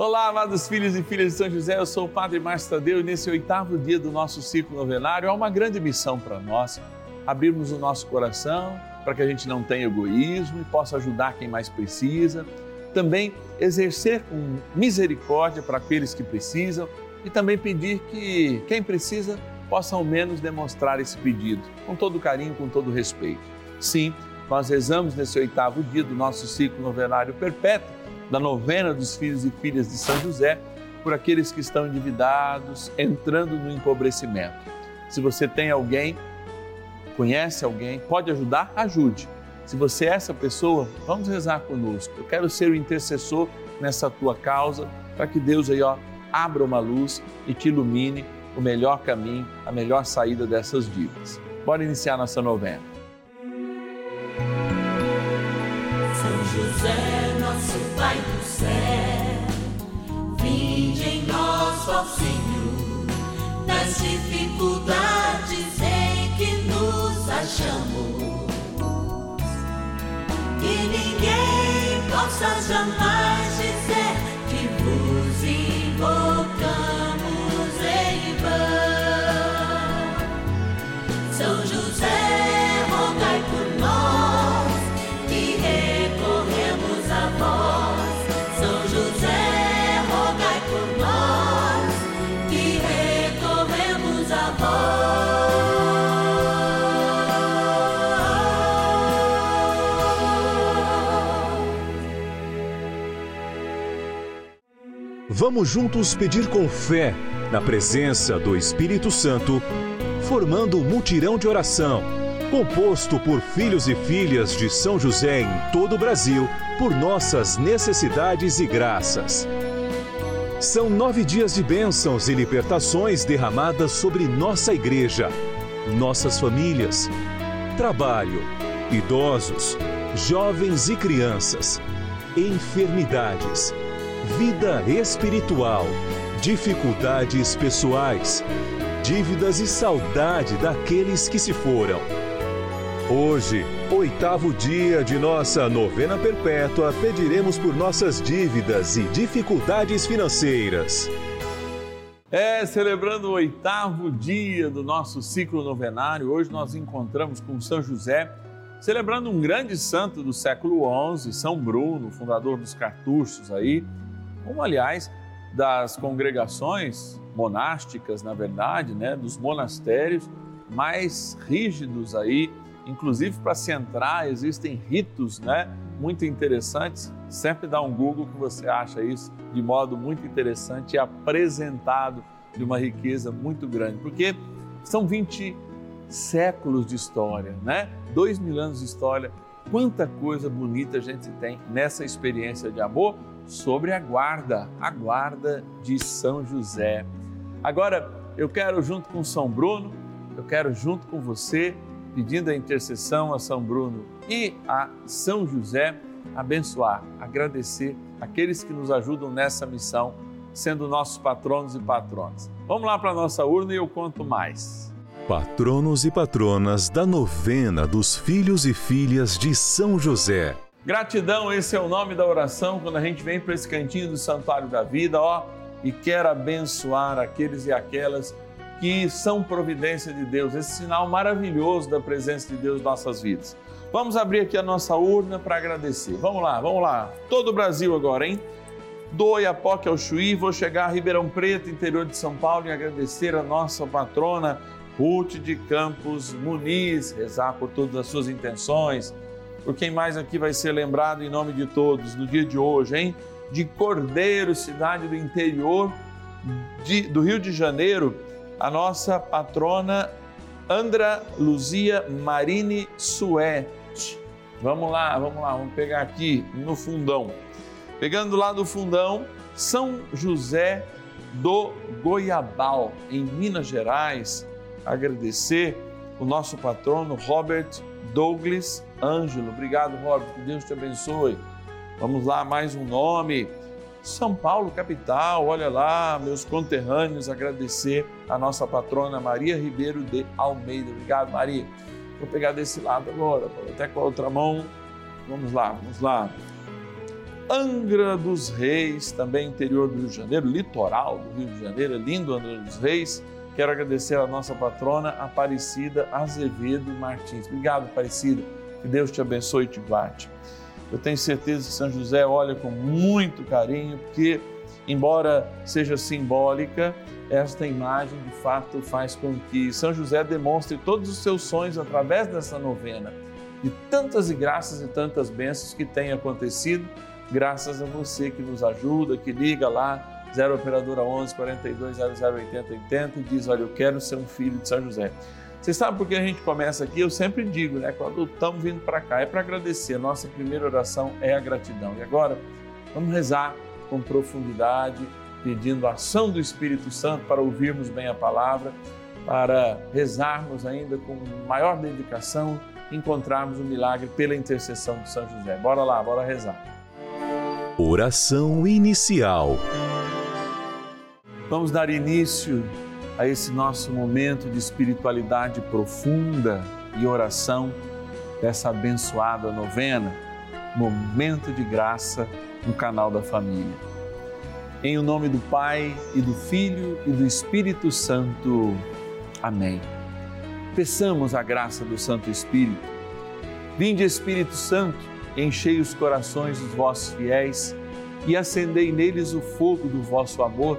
Olá, amados filhos e filhas de São José, eu sou o Padre Márcio Tadeu e nesse oitavo dia do nosso ciclo novenário há uma grande missão para nós, abrirmos o nosso coração para que a gente não tenha egoísmo e possa ajudar quem mais precisa, também exercer com misericórdia para aqueles que precisam e também pedir que quem precisa possa ao menos demonstrar esse pedido, com todo carinho, com todo respeito. Sim, nós rezamos nesse oitavo dia do nosso ciclo novenário perpétuo da novena dos filhos e filhas de São José, por aqueles que estão endividados, entrando no empobrecimento. Se você tem alguém, conhece alguém, pode ajudar, ajude. Se você é essa pessoa, vamos rezar conosco. Eu quero ser o intercessor nessa tua causa, para que Deus aí, ó, abra uma luz e te ilumine o melhor caminho, a melhor saída dessas dívidas. Bora iniciar nossa novena. São José nosso Pai do céu, vinde em nós, Senhor, nas dificuldades em que nos achamos. Que ninguém possa jamais dizer Vamos juntos pedir com fé, na presença do Espírito Santo, formando um mutirão de oração, composto por filhos e filhas de São José em todo o Brasil, por nossas necessidades e graças. São nove dias de bênçãos e libertações derramadas sobre nossa igreja, nossas famílias, trabalho, idosos, jovens e crianças, enfermidades, vida espiritual, dificuldades pessoais, dívidas e saudade daqueles que se foram. Hoje, oitavo dia de nossa novena perpétua, pediremos por nossas dívidas e dificuldades financeiras. É, celebrando o oitavo dia do nosso ciclo novenário, hoje nós encontramos com São José, celebrando um grande santo do século XI, São Bruno, fundador dos cartuchos aí, como aliás das congregações monásticas, na verdade, né, dos monastérios mais rígidos aí, inclusive para se entrar existem ritos, né, muito interessantes. Sempre dá um Google que você acha isso de modo muito interessante e apresentado de uma riqueza muito grande, porque são 20 séculos de história, né? Dois mil anos de história. Quanta coisa bonita a gente tem nessa experiência de amor sobre a guarda, a guarda de São José. Agora, eu quero junto com São Bruno, eu quero junto com você, pedindo a intercessão a São Bruno e a São José, abençoar, agradecer aqueles que nos ajudam nessa missão, sendo nossos patronos e patronas. Vamos lá para a nossa urna e eu conto mais. Patronos e patronas da novena dos filhos e filhas de São José. Gratidão, esse é o nome da oração quando a gente vem para esse cantinho do Santuário da Vida, ó, e quer abençoar aqueles e aquelas que são providência de Deus, esse sinal maravilhoso da presença de Deus em nossas vidas. Vamos abrir aqui a nossa urna para agradecer. Vamos lá, vamos lá. Todo o Brasil agora, hein? Do Oiapoque ao Chuí, vou chegar a Ribeirão Preto, interior de São Paulo, e agradecer a nossa patrona Ruth de Campos Muniz, rezar por todas as suas intenções por quem mais aqui vai ser lembrado em nome de todos no dia de hoje, hein? De Cordeiro, cidade do interior de, do Rio de Janeiro, a nossa patrona Andra Luzia Marini Suete. Vamos lá, vamos lá, vamos pegar aqui no fundão. Pegando lá do fundão, São José do Goiabal, em Minas Gerais, agradecer o nosso patrono Robert Douglas Ângelo. Obrigado, Robert. Que Deus te abençoe. Vamos lá, mais um nome. São Paulo, capital. Olha lá, meus conterrâneos, agradecer a nossa patrona Maria Ribeiro de Almeida. Obrigado, Maria. Vou pegar desse lado agora, até com a outra mão. Vamos lá, vamos lá. Angra dos Reis, também interior do Rio de Janeiro, litoral do Rio de Janeiro, é lindo Angra dos Reis. Quero agradecer a nossa patrona Aparecida Azevedo Martins. Obrigado, Aparecida. Que Deus te abençoe e te guarde. Eu tenho certeza que São José olha com muito carinho, porque, embora seja simbólica, esta imagem de fato faz com que São José demonstre todos os seus sonhos através dessa novena, de tantas e graças e tantas bênçãos que têm acontecido, graças a você que nos ajuda, que liga lá, 0 Operadora 11 42 00 80 80 e diz: Olha, eu quero ser um filho de São José. Você sabe por que a gente começa aqui? Eu sempre digo, né? Quando estamos vindo para cá, é para agradecer. A nossa primeira oração é a gratidão. E agora, vamos rezar com profundidade pedindo a ação do Espírito Santo para ouvirmos bem a palavra, para rezarmos ainda com maior dedicação, encontrarmos o milagre pela intercessão de São José. Bora lá, bora rezar. Oração inicial. Vamos dar início a esse nosso momento de espiritualidade profunda e oração dessa abençoada novena, momento de graça no canal da família. Em o nome do Pai e do Filho e do Espírito Santo. Amém. Peçamos a graça do Santo Espírito. Vinde, Espírito Santo, enchei os corações dos vossos fiéis e acendei neles o fogo do vosso amor.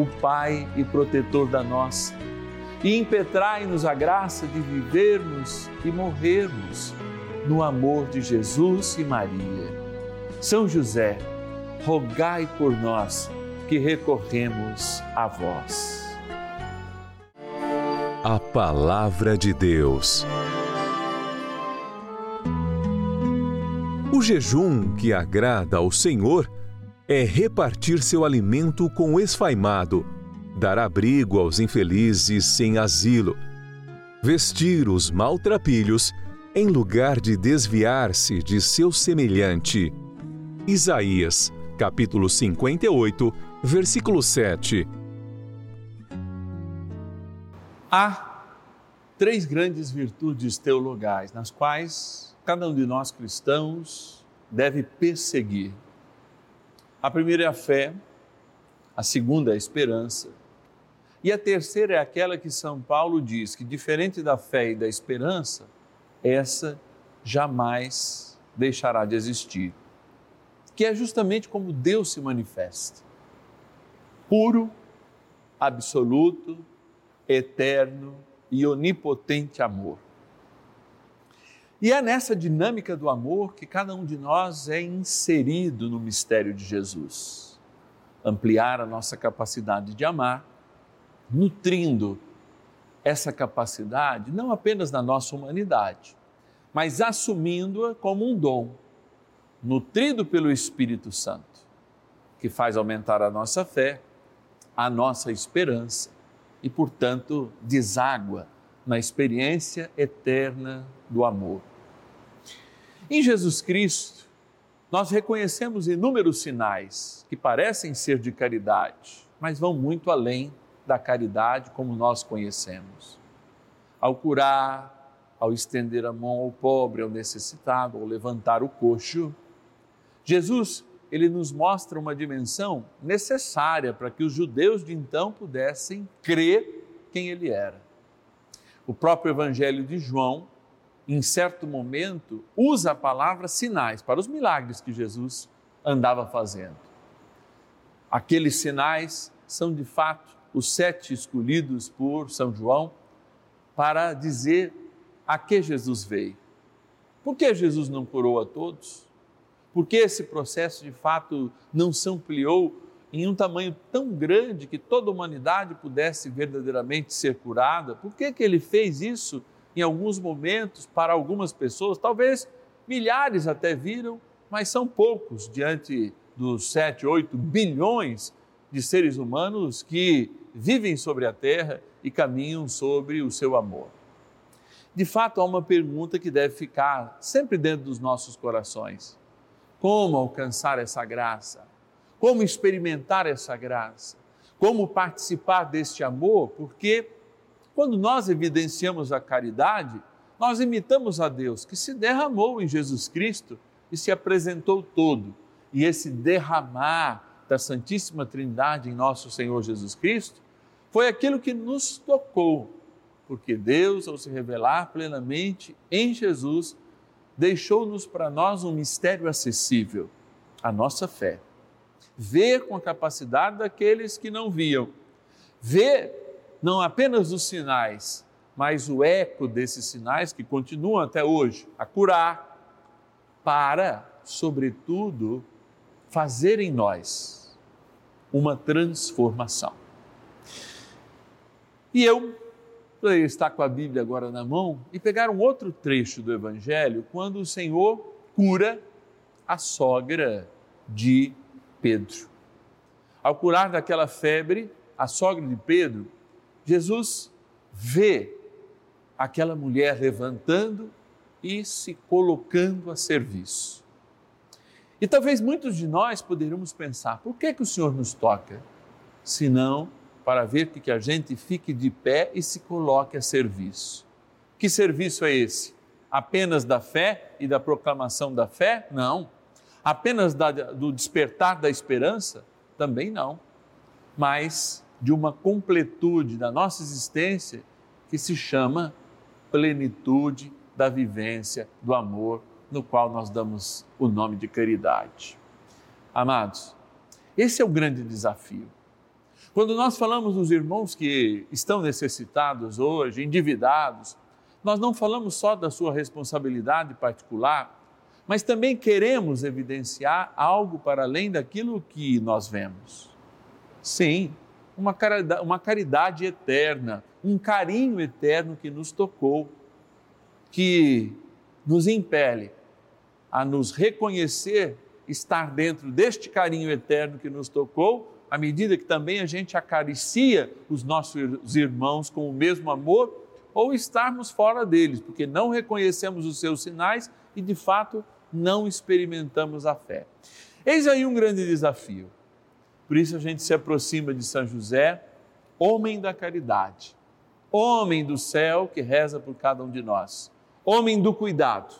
o Pai e protetor da nossa, e impetrai-nos a graça de vivermos e morrermos no amor de Jesus e Maria. São José, rogai por nós que recorremos a vós. A Palavra de Deus. O jejum que agrada ao Senhor é repartir seu alimento com o esfaimado, dar abrigo aos infelizes sem asilo, vestir os maltrapilhos em lugar de desviar-se de seu semelhante Isaías, capítulo 58, versículo 7. Há três grandes virtudes teologais nas quais cada um de nós cristãos deve perseguir. A primeira é a fé, a segunda é a esperança, e a terceira é aquela que São Paulo diz que, diferente da fé e da esperança, essa jamais deixará de existir que é justamente como Deus se manifesta: puro, absoluto, eterno e onipotente amor. E é nessa dinâmica do amor que cada um de nós é inserido no mistério de Jesus. Ampliar a nossa capacidade de amar, nutrindo essa capacidade não apenas na nossa humanidade, mas assumindo-a como um dom nutrido pelo Espírito Santo, que faz aumentar a nossa fé, a nossa esperança e, portanto, deságua na experiência eterna do amor. Em Jesus Cristo, nós reconhecemos inúmeros sinais que parecem ser de caridade, mas vão muito além da caridade como nós conhecemos. Ao curar, ao estender a mão ao pobre, ao necessitado, ao levantar o coxo, Jesus, ele nos mostra uma dimensão necessária para que os judeus de então pudessem crer quem ele era. O próprio Evangelho de João em certo momento, usa a palavra sinais para os milagres que Jesus andava fazendo. Aqueles sinais são de fato os sete escolhidos por São João para dizer a que Jesus veio. Por que Jesus não curou a todos? Por que esse processo de fato não se ampliou em um tamanho tão grande que toda a humanidade pudesse verdadeiramente ser curada? Por que, que ele fez isso? em alguns momentos, para algumas pessoas, talvez milhares até viram, mas são poucos diante dos 7, 8 bilhões de seres humanos que vivem sobre a terra e caminham sobre o seu amor. De fato, há uma pergunta que deve ficar sempre dentro dos nossos corações: como alcançar essa graça? Como experimentar essa graça? Como participar deste amor? Porque quando nós evidenciamos a caridade, nós imitamos a Deus que se derramou em Jesus Cristo e se apresentou todo. E esse derramar da Santíssima Trindade em nosso Senhor Jesus Cristo foi aquilo que nos tocou, porque Deus, ao se revelar plenamente em Jesus, deixou-nos para nós um mistério acessível, a nossa fé. Ver com a capacidade daqueles que não viam, ver não apenas os sinais, mas o eco desses sinais que continuam até hoje a curar, para, sobretudo, fazer em nós uma transformação. E eu poderia estar com a Bíblia agora na mão e pegar um outro trecho do Evangelho quando o Senhor cura a sogra de Pedro. Ao curar daquela febre, a sogra de Pedro Jesus vê aquela mulher levantando e se colocando a serviço. E talvez muitos de nós poderíamos pensar: por que, que o Senhor nos toca? Senão para ver que a gente fique de pé e se coloque a serviço. Que serviço é esse? Apenas da fé e da proclamação da fé? Não. Apenas da, do despertar da esperança? Também não. Mas de uma completude da nossa existência que se chama plenitude da vivência do amor, no qual nós damos o nome de caridade. Amados, esse é o grande desafio. Quando nós falamos dos irmãos que estão necessitados hoje, endividados, nós não falamos só da sua responsabilidade particular, mas também queremos evidenciar algo para além daquilo que nós vemos. Sim, uma caridade, uma caridade eterna, um carinho eterno que nos tocou, que nos impele a nos reconhecer, estar dentro deste carinho eterno que nos tocou, à medida que também a gente acaricia os nossos irmãos com o mesmo amor, ou estarmos fora deles, porque não reconhecemos os seus sinais e de fato não experimentamos a fé. Eis aí um grande desafio por isso a gente se aproxima de São José, homem da caridade, homem do céu que reza por cada um de nós, homem do cuidado,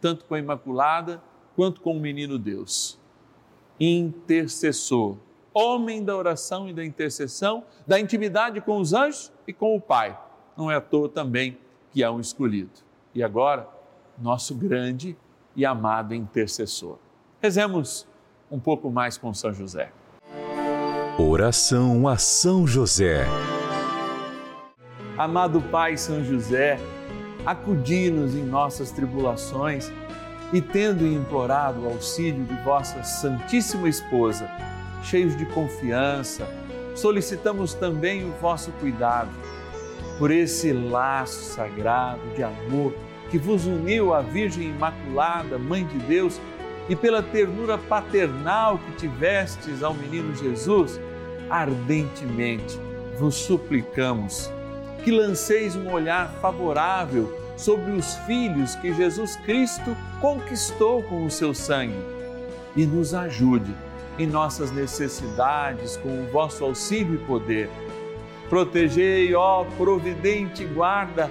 tanto com a Imaculada quanto com o menino Deus. Intercessor, homem da oração e da intercessão, da intimidade com os anjos e com o Pai. Não é à toa também que é um escolhido. E agora, nosso grande e amado intercessor. Rezemos um pouco mais com São José. Oração a São José. Amado Pai São José, acudi-nos em nossas tribulações e, tendo implorado o auxílio de vossa Santíssima Esposa, cheios de confiança, solicitamos também o vosso cuidado por esse laço sagrado de amor que vos uniu à Virgem Imaculada, Mãe de Deus, e pela ternura paternal que tivestes ao menino Jesus ardentemente vos suplicamos que lanceis um olhar favorável sobre os filhos que Jesus Cristo conquistou com o seu sangue e nos ajude em nossas necessidades com o vosso auxílio e poder. Protegei, ó providente guarda,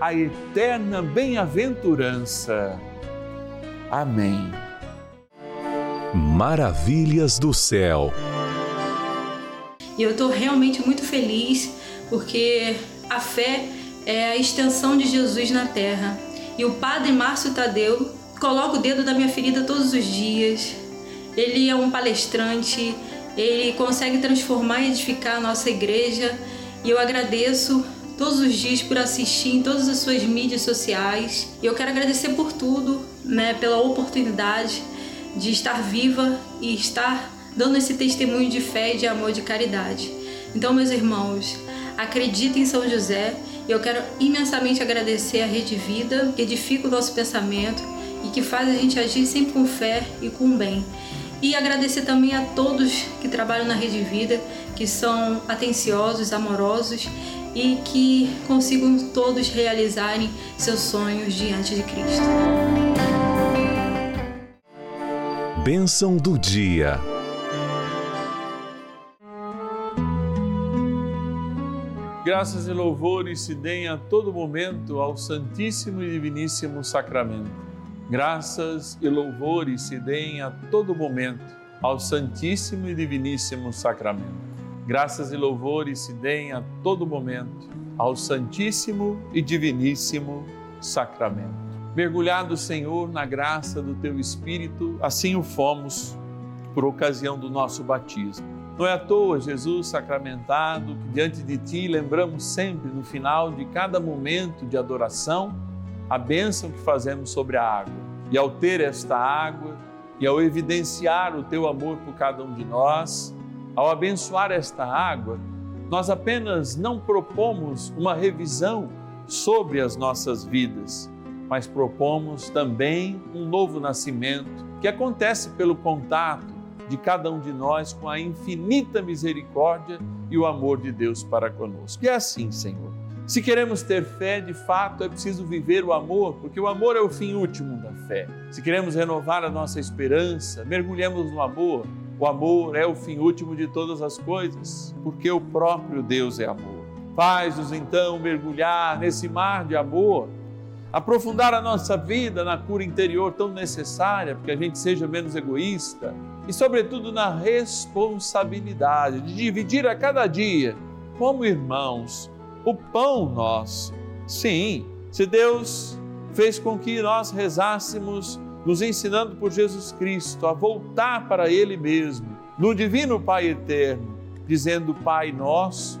a eterna bem-aventurança. Amém. Maravilhas do céu. E eu estou realmente muito feliz porque a fé é a extensão de Jesus na terra. E o Padre Márcio Tadeu coloca o dedo na minha ferida todos os dias. Ele é um palestrante, ele consegue transformar e edificar a nossa igreja. E eu agradeço todos os dias por assistir em todas as suas mídias sociais. E eu quero agradecer por tudo, né, pela oportunidade de estar viva e estar dando esse testemunho de fé, de amor, de caridade. Então, meus irmãos, acreditem em São José. E eu quero imensamente agradecer a Rede Vida, que edifica o nosso pensamento e que faz a gente agir sempre com fé e com bem. E agradecer também a todos que trabalham na Rede Vida, que são atenciosos, amorosos e que consigam todos realizarem seus sonhos diante de Cristo. Bênção do dia. Graças e louvores se deem a todo momento ao Santíssimo e Diviníssimo Sacramento. Graças e louvores se deem a todo momento ao Santíssimo e Diviníssimo Sacramento. Graças e louvores se deem a todo momento ao Santíssimo e Diviníssimo Sacramento. Mergulhado, Senhor, na graça do Teu Espírito, assim o fomos por ocasião do nosso batismo. Não é à toa, Jesus sacramentado, que diante de Ti lembramos sempre, no final de cada momento de adoração, a bênção que fazemos sobre a água. E ao ter esta água, e ao evidenciar o Teu amor por cada um de nós, ao abençoar esta água, nós apenas não propomos uma revisão sobre as nossas vidas, mas propomos também um novo nascimento que acontece pelo contato de cada um de nós com a infinita misericórdia e o amor de Deus para conosco. E é assim, Senhor. Se queremos ter fé, de fato é preciso viver o amor, porque o amor é o fim último da fé. Se queremos renovar a nossa esperança, mergulhemos no amor o amor é o fim último de todas as coisas, porque o próprio Deus é amor. Faz-nos então mergulhar nesse mar de amor, aprofundar a nossa vida na cura interior tão necessária, para que a gente seja menos egoísta e, sobretudo, na responsabilidade de dividir a cada dia, como irmãos, o pão nosso. Sim, se Deus fez com que nós rezássemos nos ensinando por Jesus Cristo a voltar para Ele mesmo, no Divino Pai Eterno, dizendo: Pai nosso,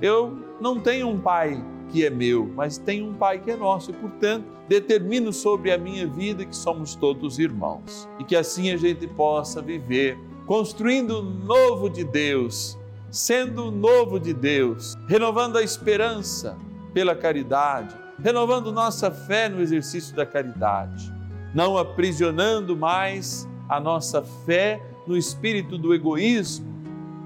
eu não tenho um Pai que é meu, mas tenho um Pai que é nosso e, portanto, determino sobre a minha vida que somos todos irmãos e que assim a gente possa viver construindo o novo de Deus, sendo o novo de Deus, renovando a esperança pela caridade, renovando nossa fé no exercício da caridade não aprisionando mais a nossa fé no espírito do egoísmo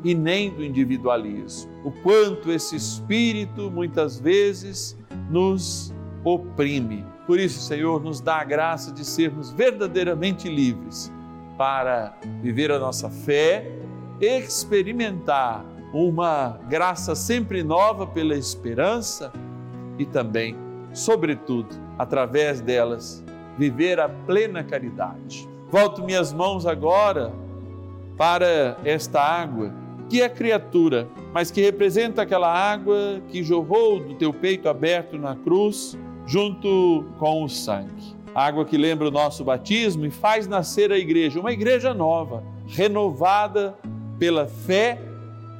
e nem do individualismo. O quanto esse espírito muitas vezes nos oprime. Por isso, Senhor, nos dá a graça de sermos verdadeiramente livres para viver a nossa fé, experimentar uma graça sempre nova pela esperança e também, sobretudo, através delas, viver a plena caridade. Volto minhas mãos agora para esta água que é criatura, mas que representa aquela água que jorrou do teu peito aberto na cruz, junto com o sangue. Água que lembra o nosso batismo e faz nascer a igreja, uma igreja nova, renovada pela fé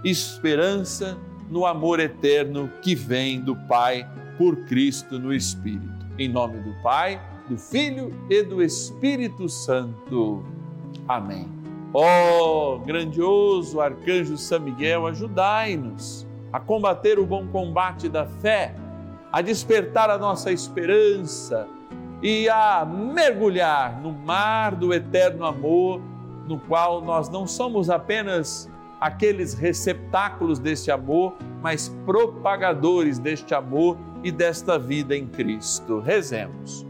e esperança no amor eterno que vem do Pai por Cristo no Espírito. Em nome do Pai, do Filho e do Espírito Santo. Amém. Ó oh, grandioso arcanjo São Miguel, ajudai-nos a combater o bom combate da fé, a despertar a nossa esperança e a mergulhar no mar do eterno amor, no qual nós não somos apenas aqueles receptáculos deste amor, mas propagadores deste amor e desta vida em Cristo. Rezemos.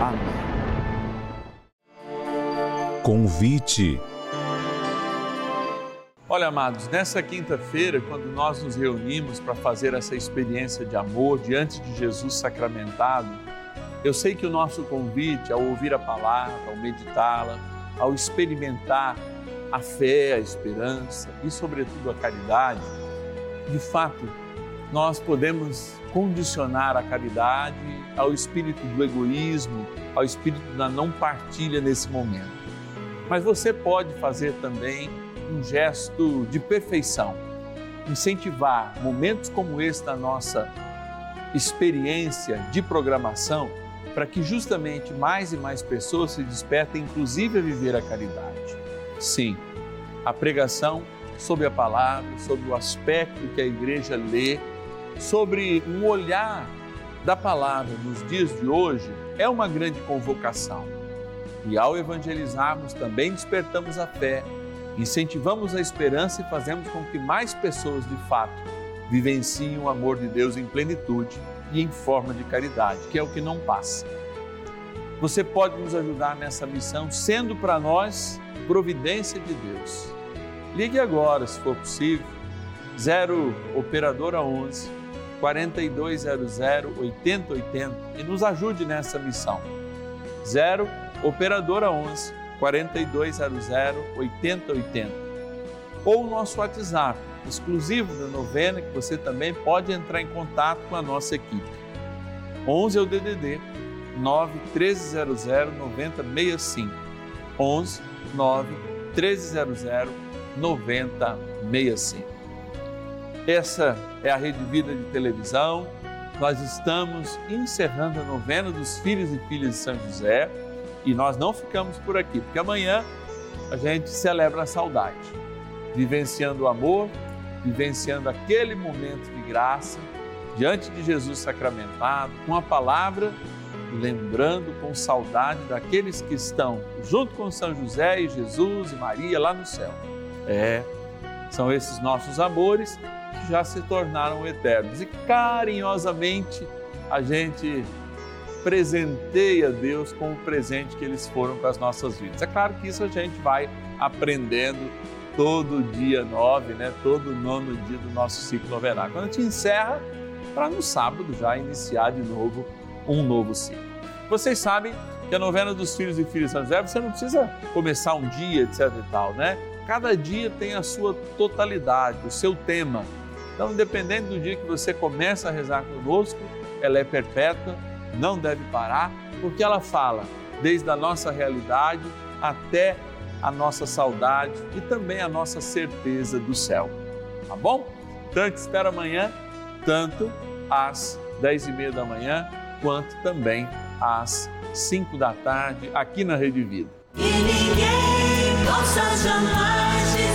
Amém. Convite. Olha, amados, nessa quinta-feira, quando nós nos reunimos para fazer essa experiência de amor diante de Jesus sacramentado, eu sei que o nosso convite ao ouvir a palavra, ao meditá-la, ao experimentar a fé, a esperança e, sobretudo, a caridade, de fato, nós podemos condicionar a caridade ao espírito do egoísmo, ao espírito da não partilha nesse momento. Mas você pode fazer também um gesto de perfeição, incentivar momentos como esse da nossa experiência de programação para que justamente mais e mais pessoas se despertem, inclusive a viver a caridade. Sim, a pregação sobre a palavra, sobre o aspecto que a igreja lê, sobre um olhar da palavra nos dias de hoje é uma grande convocação. E ao evangelizarmos também despertamos a fé, incentivamos a esperança e fazemos com que mais pessoas de fato vivenciem o amor de Deus em plenitude e em forma de caridade, que é o que não passa. Você pode nos ajudar nessa missão, sendo para nós providência de Deus. Ligue agora, se for possível, 0 Operadora 11 4200 8080 e nos ajude nessa missão. 0 Operadora 11 4200 8080 ou o nosso WhatsApp exclusivo da novena que você também pode entrar em contato com a nossa equipe. 11 é o DDD 9 1300 9065 11 9 1300 9065. Essa é a Rede Vida de televisão. Nós estamos encerrando a novena dos filhos e filhas de São José e nós não ficamos por aqui, porque amanhã a gente celebra a saudade, vivenciando o amor, vivenciando aquele momento de graça diante de Jesus sacramentado, com a palavra lembrando com saudade daqueles que estão junto com São José e Jesus e Maria lá no céu. É, são esses nossos amores que já se tornaram eternos e carinhosamente a gente presenteia Deus com o presente que eles foram para as nossas vidas. É claro que isso a gente vai aprendendo todo dia nove, né? todo nono dia do nosso ciclo novenário. Quando a gente encerra, para no sábado já iniciar de novo um novo ciclo. Vocês sabem que a novena dos filhos e filhas de São José, você não precisa começar um dia, etc e tal, né? Cada dia tem a sua totalidade, o seu tema. Então, independente do dia que você começa a rezar conosco, ela é perpétua, não deve parar, porque ela fala desde a nossa realidade até a nossa saudade e também a nossa certeza do céu. Tá bom? Te espero amanhã, tanto às dez e meia da manhã, quanto também às 5 da tarde, aqui na Rede Vida. E ninguém possa jamais